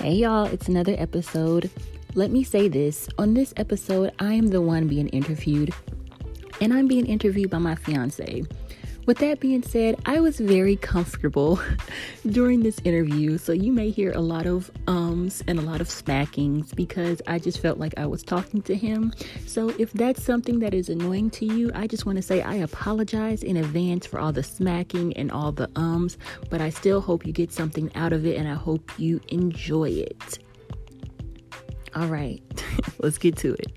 Hey y'all, it's another episode. Let me say this on this episode, I am the one being interviewed, and I'm being interviewed by my fiance. With that being said, I was very comfortable during this interview, so you may hear a lot of ums and a lot of smackings because I just felt like I was talking to him. So if that's something that is annoying to you, I just want to say I apologize in advance for all the smacking and all the ums, but I still hope you get something out of it and I hope you enjoy it. All right, let's get to it.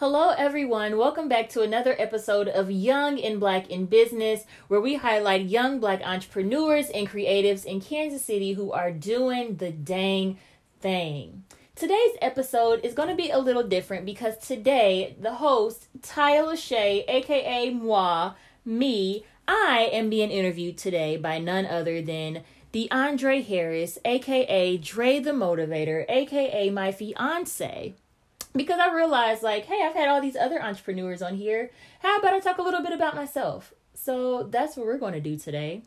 Hello, everyone. Welcome back to another episode of Young and Black in Business, where we highlight young Black entrepreneurs and creatives in Kansas City who are doing the dang thing. Today's episode is going to be a little different because today, the host, Tyia Lashe, aka Moi, me, I am being interviewed today by none other than DeAndre Harris, aka Dre the Motivator, aka my fiance because I realized like, hey, I've had all these other entrepreneurs on here. How about I talk a little bit about myself? So that's what we're going to do today.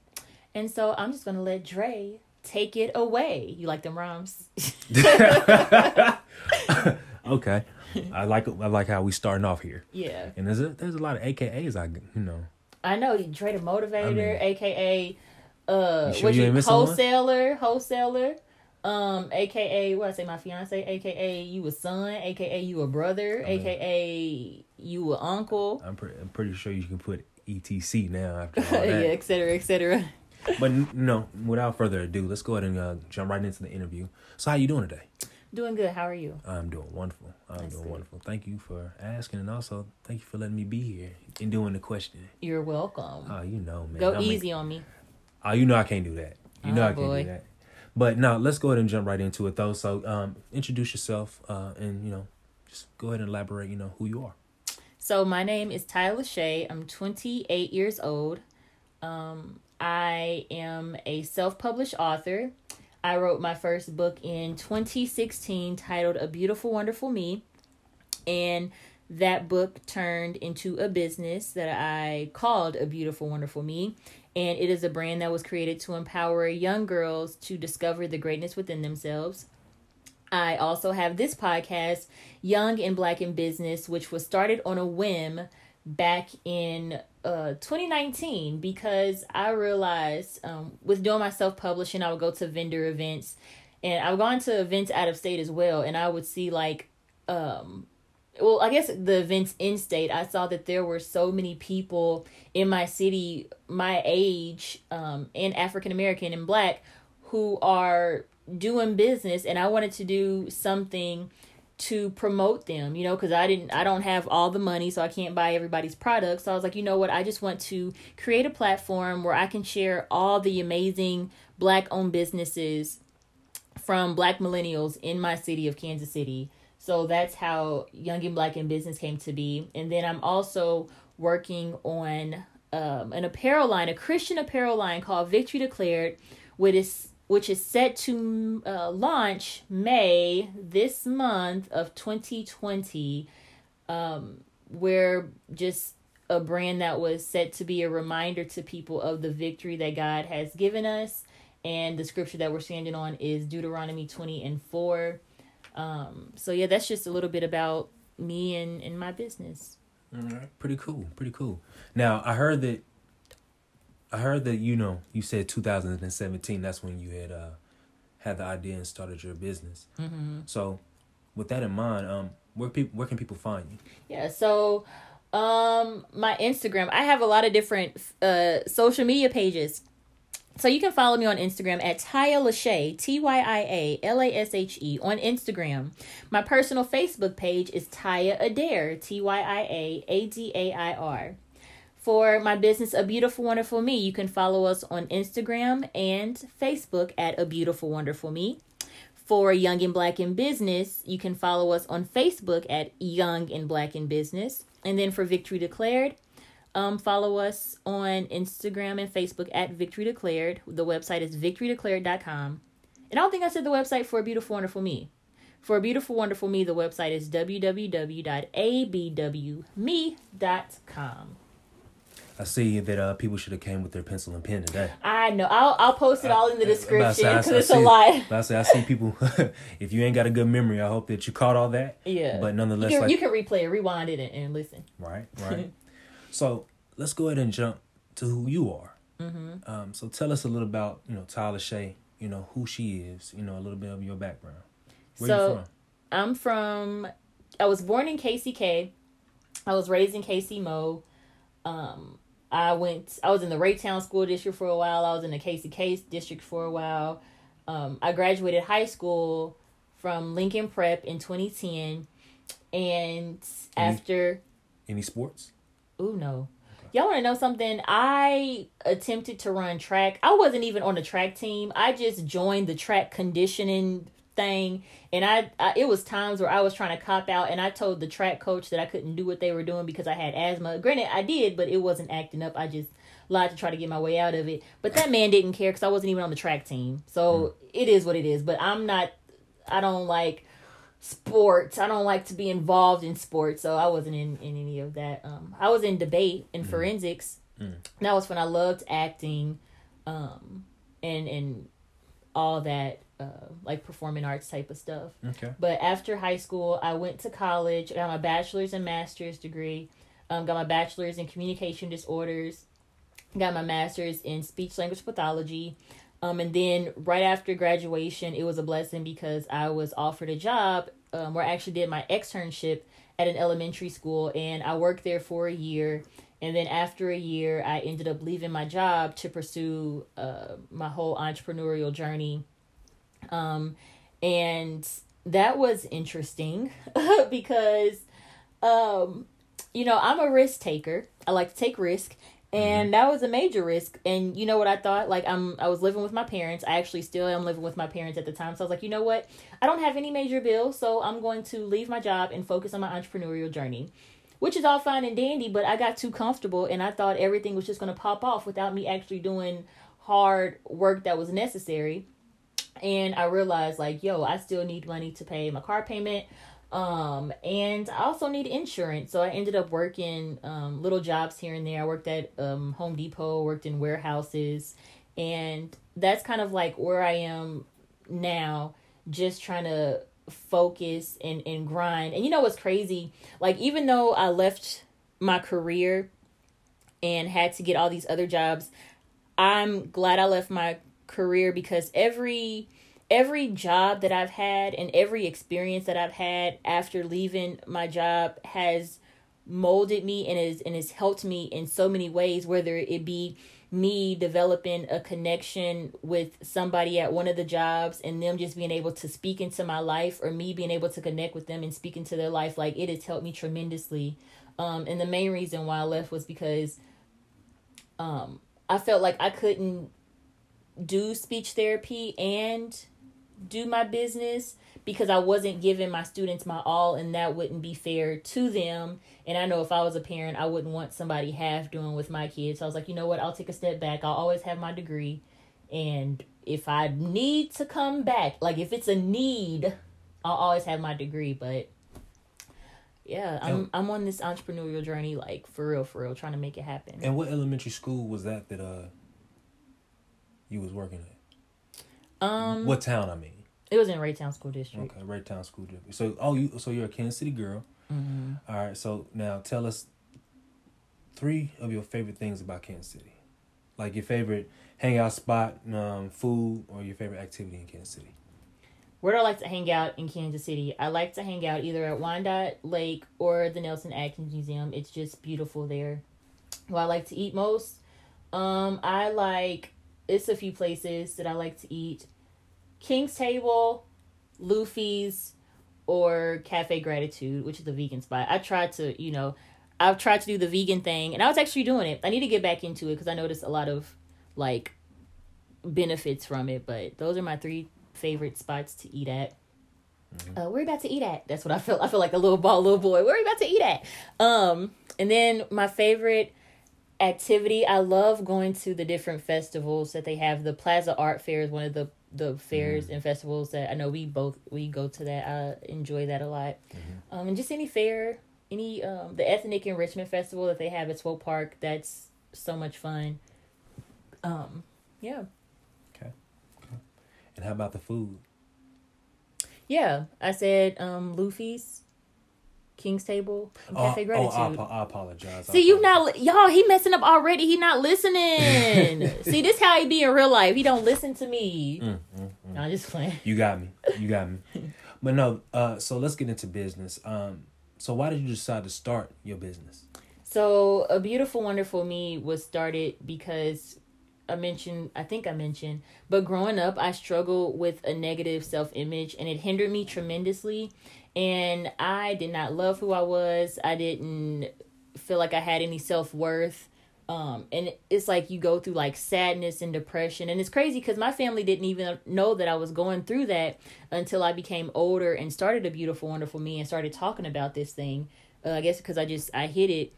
And so I'm just going to let Dre take it away. You like them rhymes? okay. I like I like how we starting off here. Yeah. And there's a there's a lot of AKAs I you know. I know Dre the motivator, I mean, aka uh you sure what you, you wholesaler, wholesaler. Um, aka what I say, my fiance, aka you a son, aka you a brother, I mean, aka you a uncle. I'm pretty, I'm pretty sure you can put etc now after all that. yeah, etc. etc. but no, without further ado, let's go ahead and uh, jump right into the interview. So, how you doing today? Doing good. How are you? I'm doing wonderful. I'm That's doing good. wonderful. Thank you for asking, and also thank you for letting me be here and doing the question You're welcome. Oh, you know, man. Go I easy on me. Oh, you know I can't do that. You oh, know I can't do that. But now let's go ahead and jump right into it though. So um, introduce yourself uh, and you know just go ahead and elaborate. You know who you are. So my name is Tyia Lashe. I'm 28 years old. Um, I am a self-published author. I wrote my first book in 2016 titled A Beautiful Wonderful Me. And that book turned into a business that I called A Beautiful Wonderful Me and it is a brand that was created to empower young girls to discover the greatness within themselves. I also have this podcast, Young and Black in Business, which was started on a whim back in uh 2019 because I realized um, with doing my self publishing, I would go to vendor events and I've gone to events out of state as well, and I would see like um well, I guess the events in state, I saw that there were so many people in my city, my age, um, and African American and black, who are doing business, and I wanted to do something to promote them, you know, because I didn't, I don't have all the money, so I can't buy everybody's products. So I was like, you know what, I just want to create a platform where I can share all the amazing black owned businesses from black millennials in my city of Kansas City so that's how Young and Black in Business came to be. And then I'm also working on um, an apparel line, a Christian apparel line called Victory Declared, which is which is set to uh, launch May this month of 2020. Um, we're just a brand that was set to be a reminder to people of the victory that God has given us. And the scripture that we're standing on is Deuteronomy 20 and 4. Um, so yeah, that's just a little bit about me and, and my business. All right. Pretty cool. Pretty cool. Now I heard that I heard that, you know, you said 2017, that's when you had uh had the idea and started your business. Mm-hmm. So with that in mind, um, where people where can people find you? Yeah, so um my Instagram, I have a lot of different uh social media pages. So you can follow me on Instagram at Tyia Lashe, T Y I A L A S H E, on Instagram. My personal Facebook page is Tyia Adair, T Y I A A D A I R. For my business, A Beautiful Wonderful Me, you can follow us on Instagram and Facebook at A Beautiful Wonderful Me. For Young and Black in Business, you can follow us on Facebook at Young and Black in Business. And then for Victory Declared, um, follow us on Instagram and Facebook at Victory Declared. The website is victorydeclared.com. And I don't think I said the website for a beautiful, wonderful me. For a beautiful, wonderful me, the website is www.abwme.com. I see that uh, people should have came with their pencil and pen today. I know. I'll I'll post it all in the description because I it's see- a lot. I say I see people. if you ain't got a good memory, I hope that you caught all that. Yeah. But You nonetheless, can, like you can replay it, rewind it, and, and listen. right, right. so let's go ahead and jump to who you are. Mm-hmm. Um, so tell us a little about you know Tyler Shay. You know who she is. You know a little bit of your background. Where So- you from? I'm from. I was born in KCK. I was raised in KC Mo. Um, I went. I was in the Raytown School District for a while. I was in the KCK District for a while. Um, I graduated high school from Lincoln Prep in 2010, and after. Any sports? Ooh no. Y'all want to know something? I attempted to run track. I wasn't even on the track team. I just joined the track conditioning thing, and I, I it was times where I was trying to cop out, and I told the track coach that I couldn't do what they were doing because I had asthma. Granted, I did, but it wasn't acting up. I just lied to try to get my way out of it. But that man didn't care because I wasn't even on the track team. So mm. it is what it is. But I'm not. I don't like sports. I don't like to be involved in sports, so I wasn't in, in any of that. Um, I was in debate and forensics. That was when I loved acting, um, and and all that uh, like performing arts type of stuff. Okay. But after high school, I went to college. I got my bachelor's and master's degree. Um, got my bachelor's in communication disorders. Got my master's in speech language pathology. Um, and then right after graduation, it was a blessing because I was offered a job um, where I actually did my externship at an elementary school, and I worked there for a year. And then after a year, I ended up leaving my job to pursue uh, my whole entrepreneurial journey. Um, and that was interesting because, um, you know, I'm a risk taker. I like to take risk. And mm-hmm. that was a major risk. And you know what I thought? Like I'm I was living with my parents. I actually still am living with my parents at the time. So I was like, you know what? I don't have any major bills, so I'm going to leave my job and focus on my entrepreneurial journey. Which is all fine and dandy, but I got too comfortable and I thought everything was just gonna pop off without me actually doing hard work that was necessary. And I realized like, yo, I still need money to pay my car payment. Um, and I also need insurance. So I ended up working um, little jobs here and there. I worked at um, Home Depot, worked in warehouses, and that's kind of like where I am now, just trying to focus and, and grind. And you know what's crazy? Like, even though I left my career and had to get all these other jobs, I'm glad I left my career because every every job that I've had and every experience that I've had after leaving my job has molded me and is and has helped me in so many ways whether it be me developing a connection with somebody at one of the jobs and them just being able to speak into my life or me being able to connect with them and speak into their life like it has helped me tremendously. Um and the main reason why I left was because um I felt like I couldn't do speech therapy and do my business because I wasn't giving my students my all and that wouldn't be fair to them. And I know if I was a parent, I wouldn't want somebody half doing with my kids. So I was like, you know what? I'll take a step back. I'll always have my degree. And if I need to come back, like if it's a need, I'll always have my degree. But yeah, I'm I'm on this entrepreneurial journey, like for real, for real, trying to make it happen. And what elementary school was that that uh you was working at? Um, What town? I mean. it was in Raytown School District. Okay, Raytown School District. So, oh, you so you're a Kansas City girl. Mm-hmm. All right. So now tell us three of your favorite things about Kansas City, like your favorite hangout spot, um, food, or your favorite activity in Kansas City. Where do I like to hang out in Kansas City? I like to hang out either at Wyandotte Lake or the Nelson Atkins Museum. It's just beautiful there. What I like to eat most. Um, I like it's a few places that I like to eat. King's Table, Luffy's, or Cafe Gratitude, which is a vegan spot. I tried to, you know, I've tried to do the vegan thing, and I was actually doing it. I need to get back into it because I noticed a lot of like benefits from it. But those are my three favorite spots to eat at. Uh, where are we about to eat at? That's what I feel. I feel like a little ball, little boy. Where are we about to eat at? Um, and then my favorite activity. I love going to the different festivals that they have. The Plaza Art Fair is one of the the fairs and festivals that I know we both we go to that. I enjoy that a lot. Um, and just any fair, any um the ethnic enrichment festival that they have at Swope Park. That's so much fun. Um, yeah. Okay. okay. And how about the food? Yeah, I said um Luffy's, King's Table, and Oh, Cafe oh Gratitude. I, I apologize. I See, you apologize. not y'all. He messing up already. He not listening. See, this how he be in real life. He don't listen to me. Mm, mm, mm. I'm just playing. You got me. You got me. but no, uh, so let's get into business. Um, so why did you decide to start your business? So, a beautiful, wonderful me was started because I mentioned, I think I mentioned, but growing up, I struggled with a negative self image and it hindered me tremendously. And I did not love who I was. I didn't feel like I had any self worth. Um, and it's like you go through like sadness and depression. And it's crazy because my family didn't even know that I was going through that until I became older and started a beautiful, wonderful me and started talking about this thing. Uh, I guess because I just, I hit it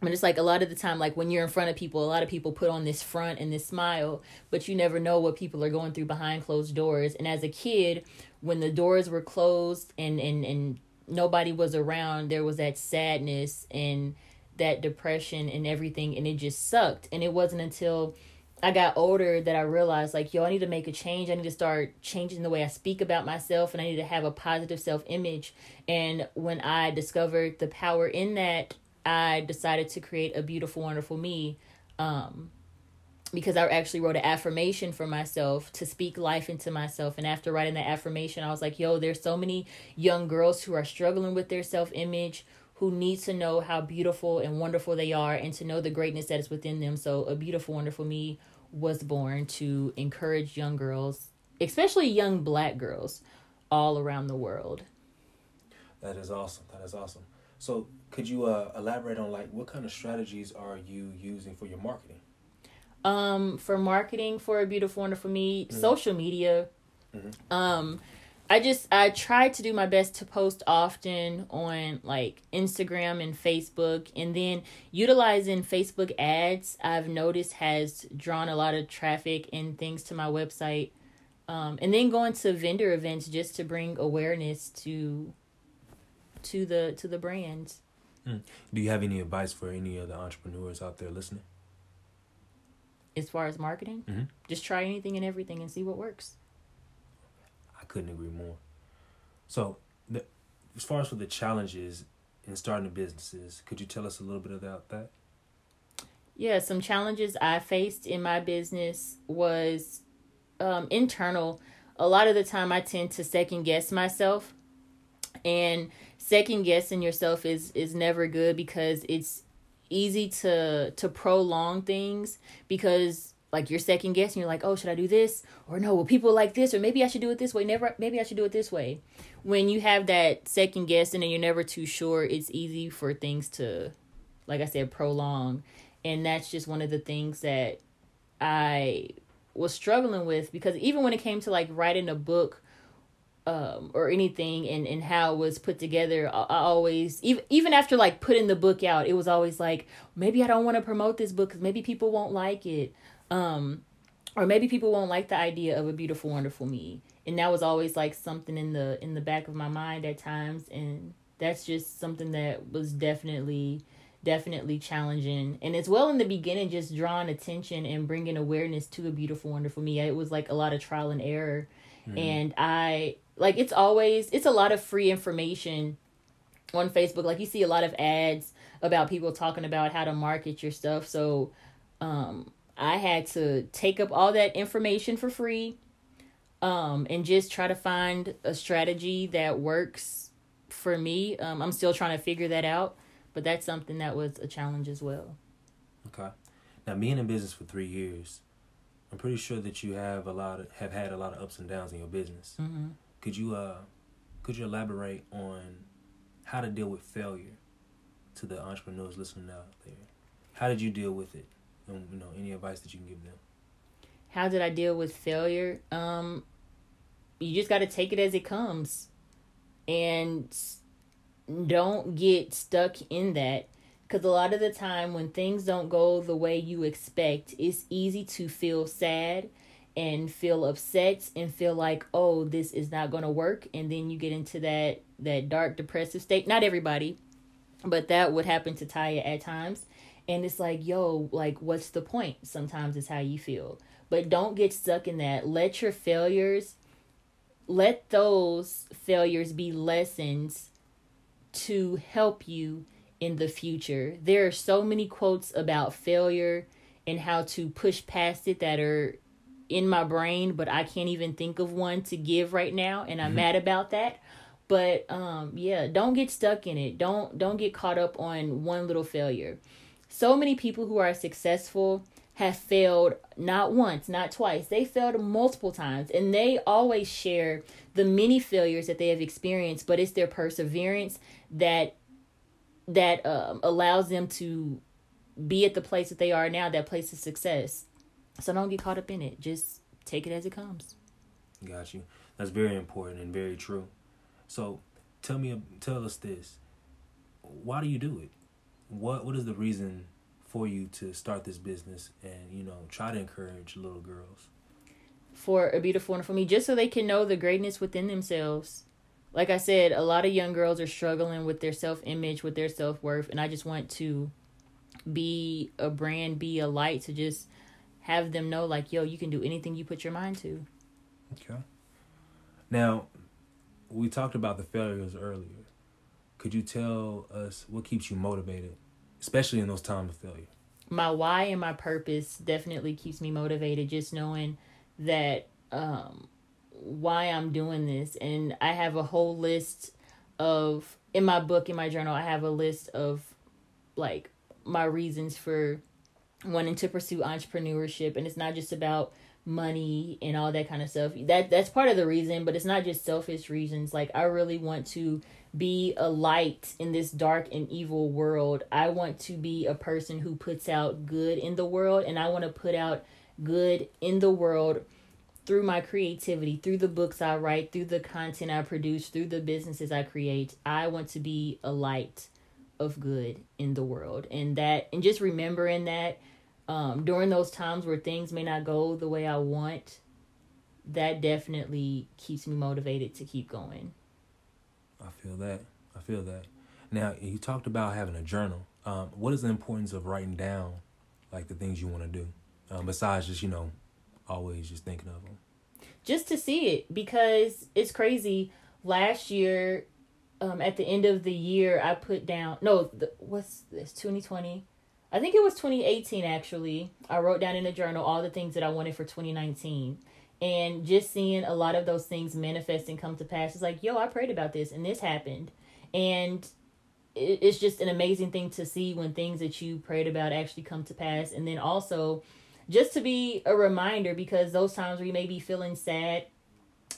but it's like a lot of the time, like when you're in front of people, a lot of people put on this front and this smile, but you never know what people are going through behind closed doors. And as a kid, when the doors were closed and and and nobody was around, there was that sadness and that depression and everything, and it just sucked. And it wasn't until I got older that I realized like, yo, I need to make a change. I need to start changing the way I speak about myself and I need to have a positive self image. And when I discovered the power in that, I decided to create a beautiful, wonderful me. Um, because I actually wrote an affirmation for myself to speak life into myself. And after writing that affirmation, I was like, yo, there's so many young girls who are struggling with their self image, who need to know how beautiful and wonderful they are and to know the greatness that is within them. So, a beautiful, wonderful me was born to encourage young girls, especially young black girls, all around the world. That is awesome. That is awesome. So could you uh, elaborate on like what kind of strategies are you using for your marketing? um for marketing for a beautiful wonderful me Mhm. social media Mhm. um i just i try to do my best to post often on like instagram and facebook and then utilizing facebook ads i've noticed has drawn a lot of traffic and things to my website um and then going to vendor events just to bring awareness to to the to the brands Do you have any advice for any of the entrepreneurs out there listening? as far as marketing Mhm. just try anything and everything and see what works I couldn't agree more. So, the, as far as for the challenges in starting businesses, could you tell us a little bit about that? Yeah, some challenges I faced in my business was um, internal. A lot of the time, I tend to second guess myself, and second guessing yourself is is never good because it's easy to to prolong things because like you're second guessing you're like oh should i do this? Or no will people like this? Or maybe i should do it this way. Never maybe i should do it this way. When you have that second guessing and you're never too sure it's easy for things to like i said prolong. And that's just one of the things that i was struggling with because even when it came to like writing a book um, or anything and, and how it was put together I, always even, even after like putting the book out it was always like maybe i don't want to promote this book because maybe people won't like it. Um or maybe people won't like the idea of a beautiful wonderful me. And that was always like something in the in the back of my mind at times and that's just something that was definitely definitely challenging. And as well in the beginning just drawing attention and bringing awareness to a beautiful wonderful me. It was like a lot of trial and error. And i like it's always it's a lot of free information on facebook like you see a lot of ads about people talking about how to market your stuff so um i had to take up all that information for free um and just try to find a strategy that works for me um i'm still trying to figure that out but that's something that was a challenge as well Okay. Now, being in business for three years, I'm pretty sure that you have a lot of, have had a lot of ups and downs in your business. mm-hmm. Could you uh could you elaborate on how to deal with failure to the entrepreneurs listening out there? How did you deal with it? And you know, any advice that you can give them? how did I deal with failure? Um, you just got to take it as it comes, and don't get stuck in that. Because a lot of the time, when things don't go the way you expect, it's easy to feel sad and feel upset and feel like, oh, this is not going to work, and then you get into that that dark depressive state. Not everybody, but that would happen to Tyia at times. And it's like, yo, like, what's the point? Sometimes it's how you feel. But don't get stuck in that. Let your failures, let those failures be lessons to help you in the future. There are so many quotes about failure and how to push past it that are in my brain, but I can't even think of one to give right now, and I'm mm-hmm. mad about that. But um, yeah, don't get stuck in it. Don't don't get caught up on one little failure. So many people who are successful have failed not once, not twice. They failed multiple times, and they always share the many failures that they have experienced. But it's their perseverance that that um, allows them to be at the place that they are now, that place of success. So don't get caught up in it. Just take it as it comes. Got you. That's very important and very true. So tell me, tell us this. Why do you do it? What What is the reason for you to start this business and you know try to encourage little girls? For a beautiful wonderful me, just so they can know the greatness within themselves. Like I said, a lot of young girls are struggling with their self image, with their self worth, and I just want to be a brand, be a light to just have them know like, yo, you can do anything you put your mind to. Okay. Now, we talked about the failures earlier. Could you tell us what keeps you motivated, especially in those times of failure? My why and my purpose definitely keeps me motivated. Just knowing that um, why I'm doing this, and I have a whole list of in my book in my journal. I have a list of like my reasons for wanting to pursue entrepreneurship, and it's not just about money and all that kind of stuff. That that's part of the reason, but it's not just selfish reasons. Like I really want to be a light in this dark and evil world. I want to be a person who puts out good in the world and I want to put out good in the world through my creativity, through the books I write, through the content I produce, through the businesses I create. I want to be a light of good in the world. And that and just remembering that um, during those times where things may not go the way I want, that definitely keeps me motivated to keep going. I feel that. I feel that. Now, you talked about having a journal. Um, what is the importance of writing down, like the things you want to do, um, besides just you know, always just thinking of them? Just to see it because it's crazy. Last year, um, at the end of the year, I put down no, the, what's this? Twenty twenty. I think it was 2018 actually. I wrote down in a journal all the things that I wanted for 2019. And just seeing a lot of those things manifest and come to pass is like, yo, I prayed about this and this happened. And it's just an amazing thing to see when things that you prayed about actually come to pass. And then also, just to be a reminder because those times where you may be feeling sad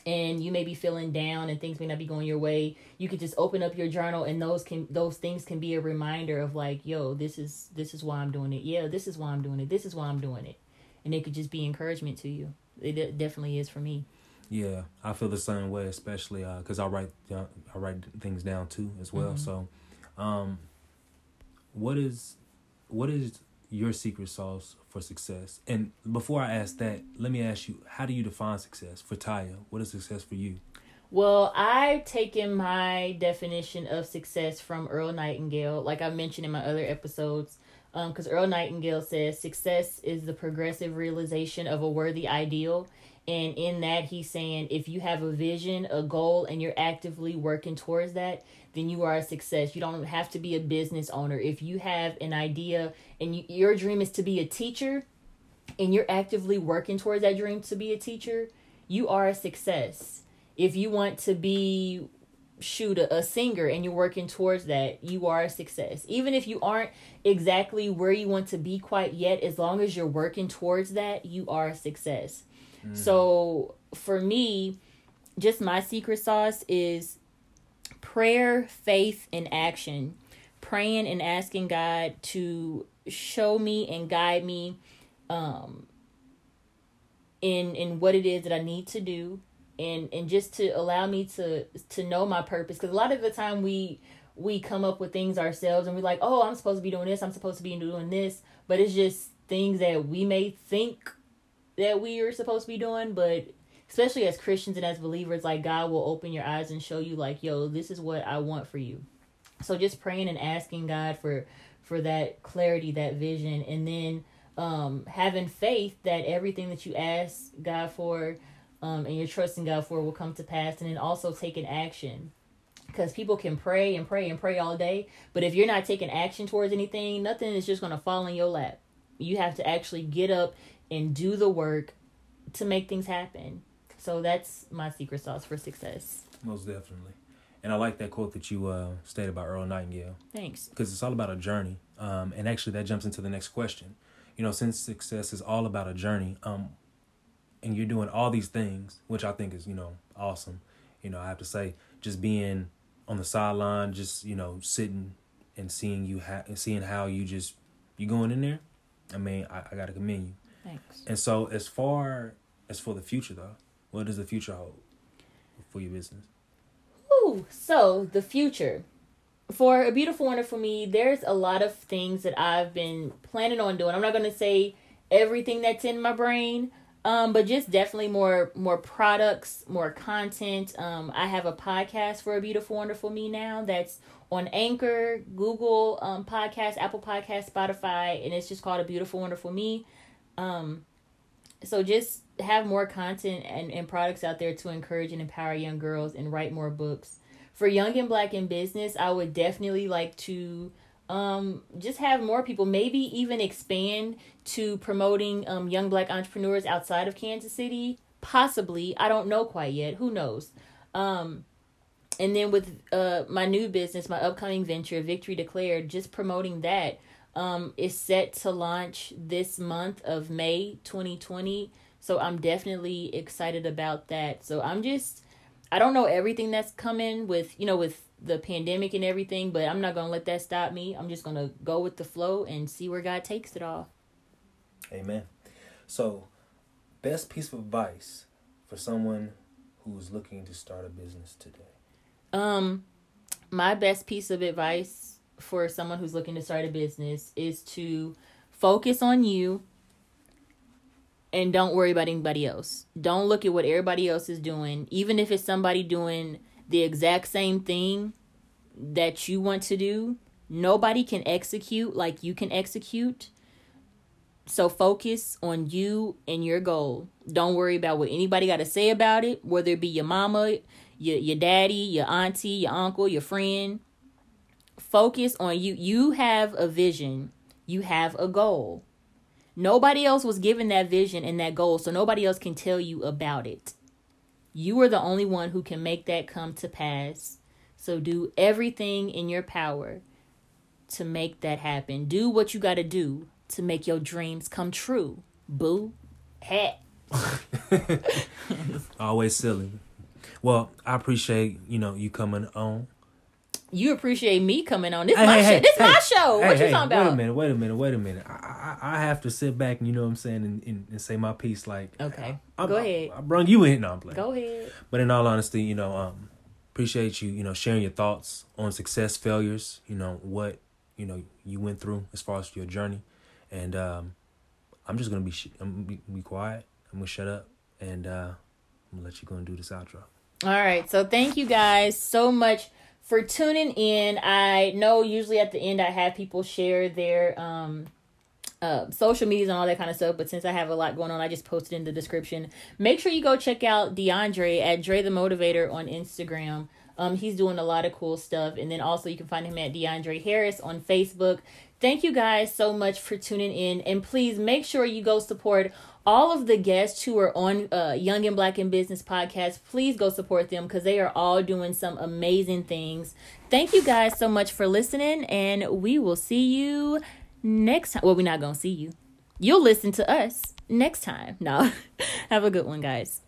and you may be feeling down and things may not be going your way you could just open up your journal and those can those things can be a reminder of like yo this is this is why i'm doing it. Yeah this is why i'm doing it. This is why i'm doing it. And it could just be encouragement to you. It definitely is for me. Yeah i feel the same way especially because uh, i write i write things down too as well. Mm-hmm. so um what is what is your secret sauce for success? And before I ask that, let me ask you, how do you define success for Tyia? What is success for you? Well, I've taken my definition of success from Earl Nightingale, like I mentioned in my other episodes. Because um, Earl Nightingale says success is the progressive realization of a worthy ideal. And in that, he's saying if you have a vision, a goal, and you're actively working towards that, then you are a success. You don't have to be a business owner. If you have an idea and you, your dream is to be a teacher and you're actively working towards that dream to be a teacher, you are a success. If you want to be shoot a, a singer and you're working towards that, you are a success. Even if you aren't exactly where you want to be quite yet, as long as you're working towards that, you are a success. Mm. So for me, just my secret sauce is prayer, faith, and action. Praying and asking God to show me and guide me um, in in what it is that I need to do and and just to allow me to to know my purpose. Because a lot of the time we we come up with things ourselves and we're like oh i'm supposed to be doing this. I'm supposed to be doing this. But it's just things that we may think that we are supposed to be doing. But especially as Christians and as believers, like God will open your eyes and show you, like, yo, this is what I want for you. So just praying and asking God for for that clarity, that vision, and then um, having faith that everything that you ask God for um, and you're trusting God for will come to pass, and then also taking action. Because people can pray and pray and pray all day, but if you're not taking action towards anything, nothing is just going to fall in your lap. You have to actually get up and do the work to make things happen. So that's my secret sauce for success. Most definitely. And I like that quote that you uh, stated about Earl Nightingale. Thanks. Because it's all about a journey. Um, and actually, that jumps into the next question. You know, since success is all about a journey, um, and you're doing all these things, which I think is, you know, awesome. You know, I have to say, just being on the sideline, just, you know, sitting and seeing you, ha- and seeing how you just, you going in there. I mean, I, I got to commend you. Thanks. And so, as far as for the future, though, what does the future hold for your business? So the future. For a beautiful wonderful me, there's a lot of things that I've been planning on doing. I'm not gonna say everything that's in my brain, um, but just definitely more more products, more content. Um, I have a podcast for a beautiful wonderful me now that's on Anchor, Google um, Podcast, Apple Podcast, Spotify, and it's just called a beautiful wonderful me. Um, so just have more content and, and products out there to encourage and empower young girls and write more books. For young and black in business i would definitely like to um, just have more people maybe even expand to promoting um, young black entrepreneurs outside of kansas city. Possibly. I don't know quite yet. Who knows? Um, and then with uh, my new business my upcoming venture victory declared just promoting that um, is set to launch this month of May 2020. So I'm definitely excited about that. So I'm just, I don't know everything that's coming with, you know, with the pandemic and everything, but I'm not going to let that stop me. I'm just going to go with the flow and see where God takes it all. Amen. So, best piece of advice for someone who's looking to start a business today? Um, my best piece of advice for someone who's looking to start a business is to focus on you and don't worry about anybody else. Don't look at what everybody else is doing, even if it's somebody doing the exact same thing that you want to do. Nobody can execute like you can execute. So focus on you and your goal. Don't worry about what anybody got to say about it, whether it be your mama, your your daddy, your auntie, your uncle, your friend focus on you. You have a vision, you have a goal. Nobody else was given that vision and that goal, so nobody else can tell you about it. You are the only one who can make that come to pass. So do everything in your power to make that happen. Do what you got to do to make your dreams come true. Boo. Hat. Always silly. Well, I appreciate, you know, you coming on you appreciate me coming on. This hey, my hey, show. This hey, my show. what you talking about? Wait a minute. Wait a minute. Wait a minute. I I, I have to sit back and you know what I'm saying and, and, and say my piece. Like okay, I, go I, ahead. I, I brung you in. No, I'm playing. Go ahead. But in all honesty, you know, um, appreciate you. You know, sharing your thoughts on success, failures. You know what you know you went through as far as your journey, and um, I'm just gonna be sh- I'm gonna be, be quiet. I'm gonna shut up and uh, I'm gonna let you go and do this outro. All right. So thank you guys so much for tuning in. I know usually at the end I have people share their um uh, social medias and all that kind of stuff. But since I have a lot going on, I just posted in the description. Make sure you go check out DeAndre at Dre the Motivator on Instagram. Um, he's doing a lot of cool stuff. And then also you can find him at DeAndre Harris on Facebook. Thank you guys so much for tuning in. And please make sure you go support all of the guests who are on uh, Young and Black in Business podcast, please go support them because they are all doing some amazing things. Thank you guys so much for listening, and we will see you next time. Well, we're not going to see you. You'll listen to us next time. No, have a good one, guys.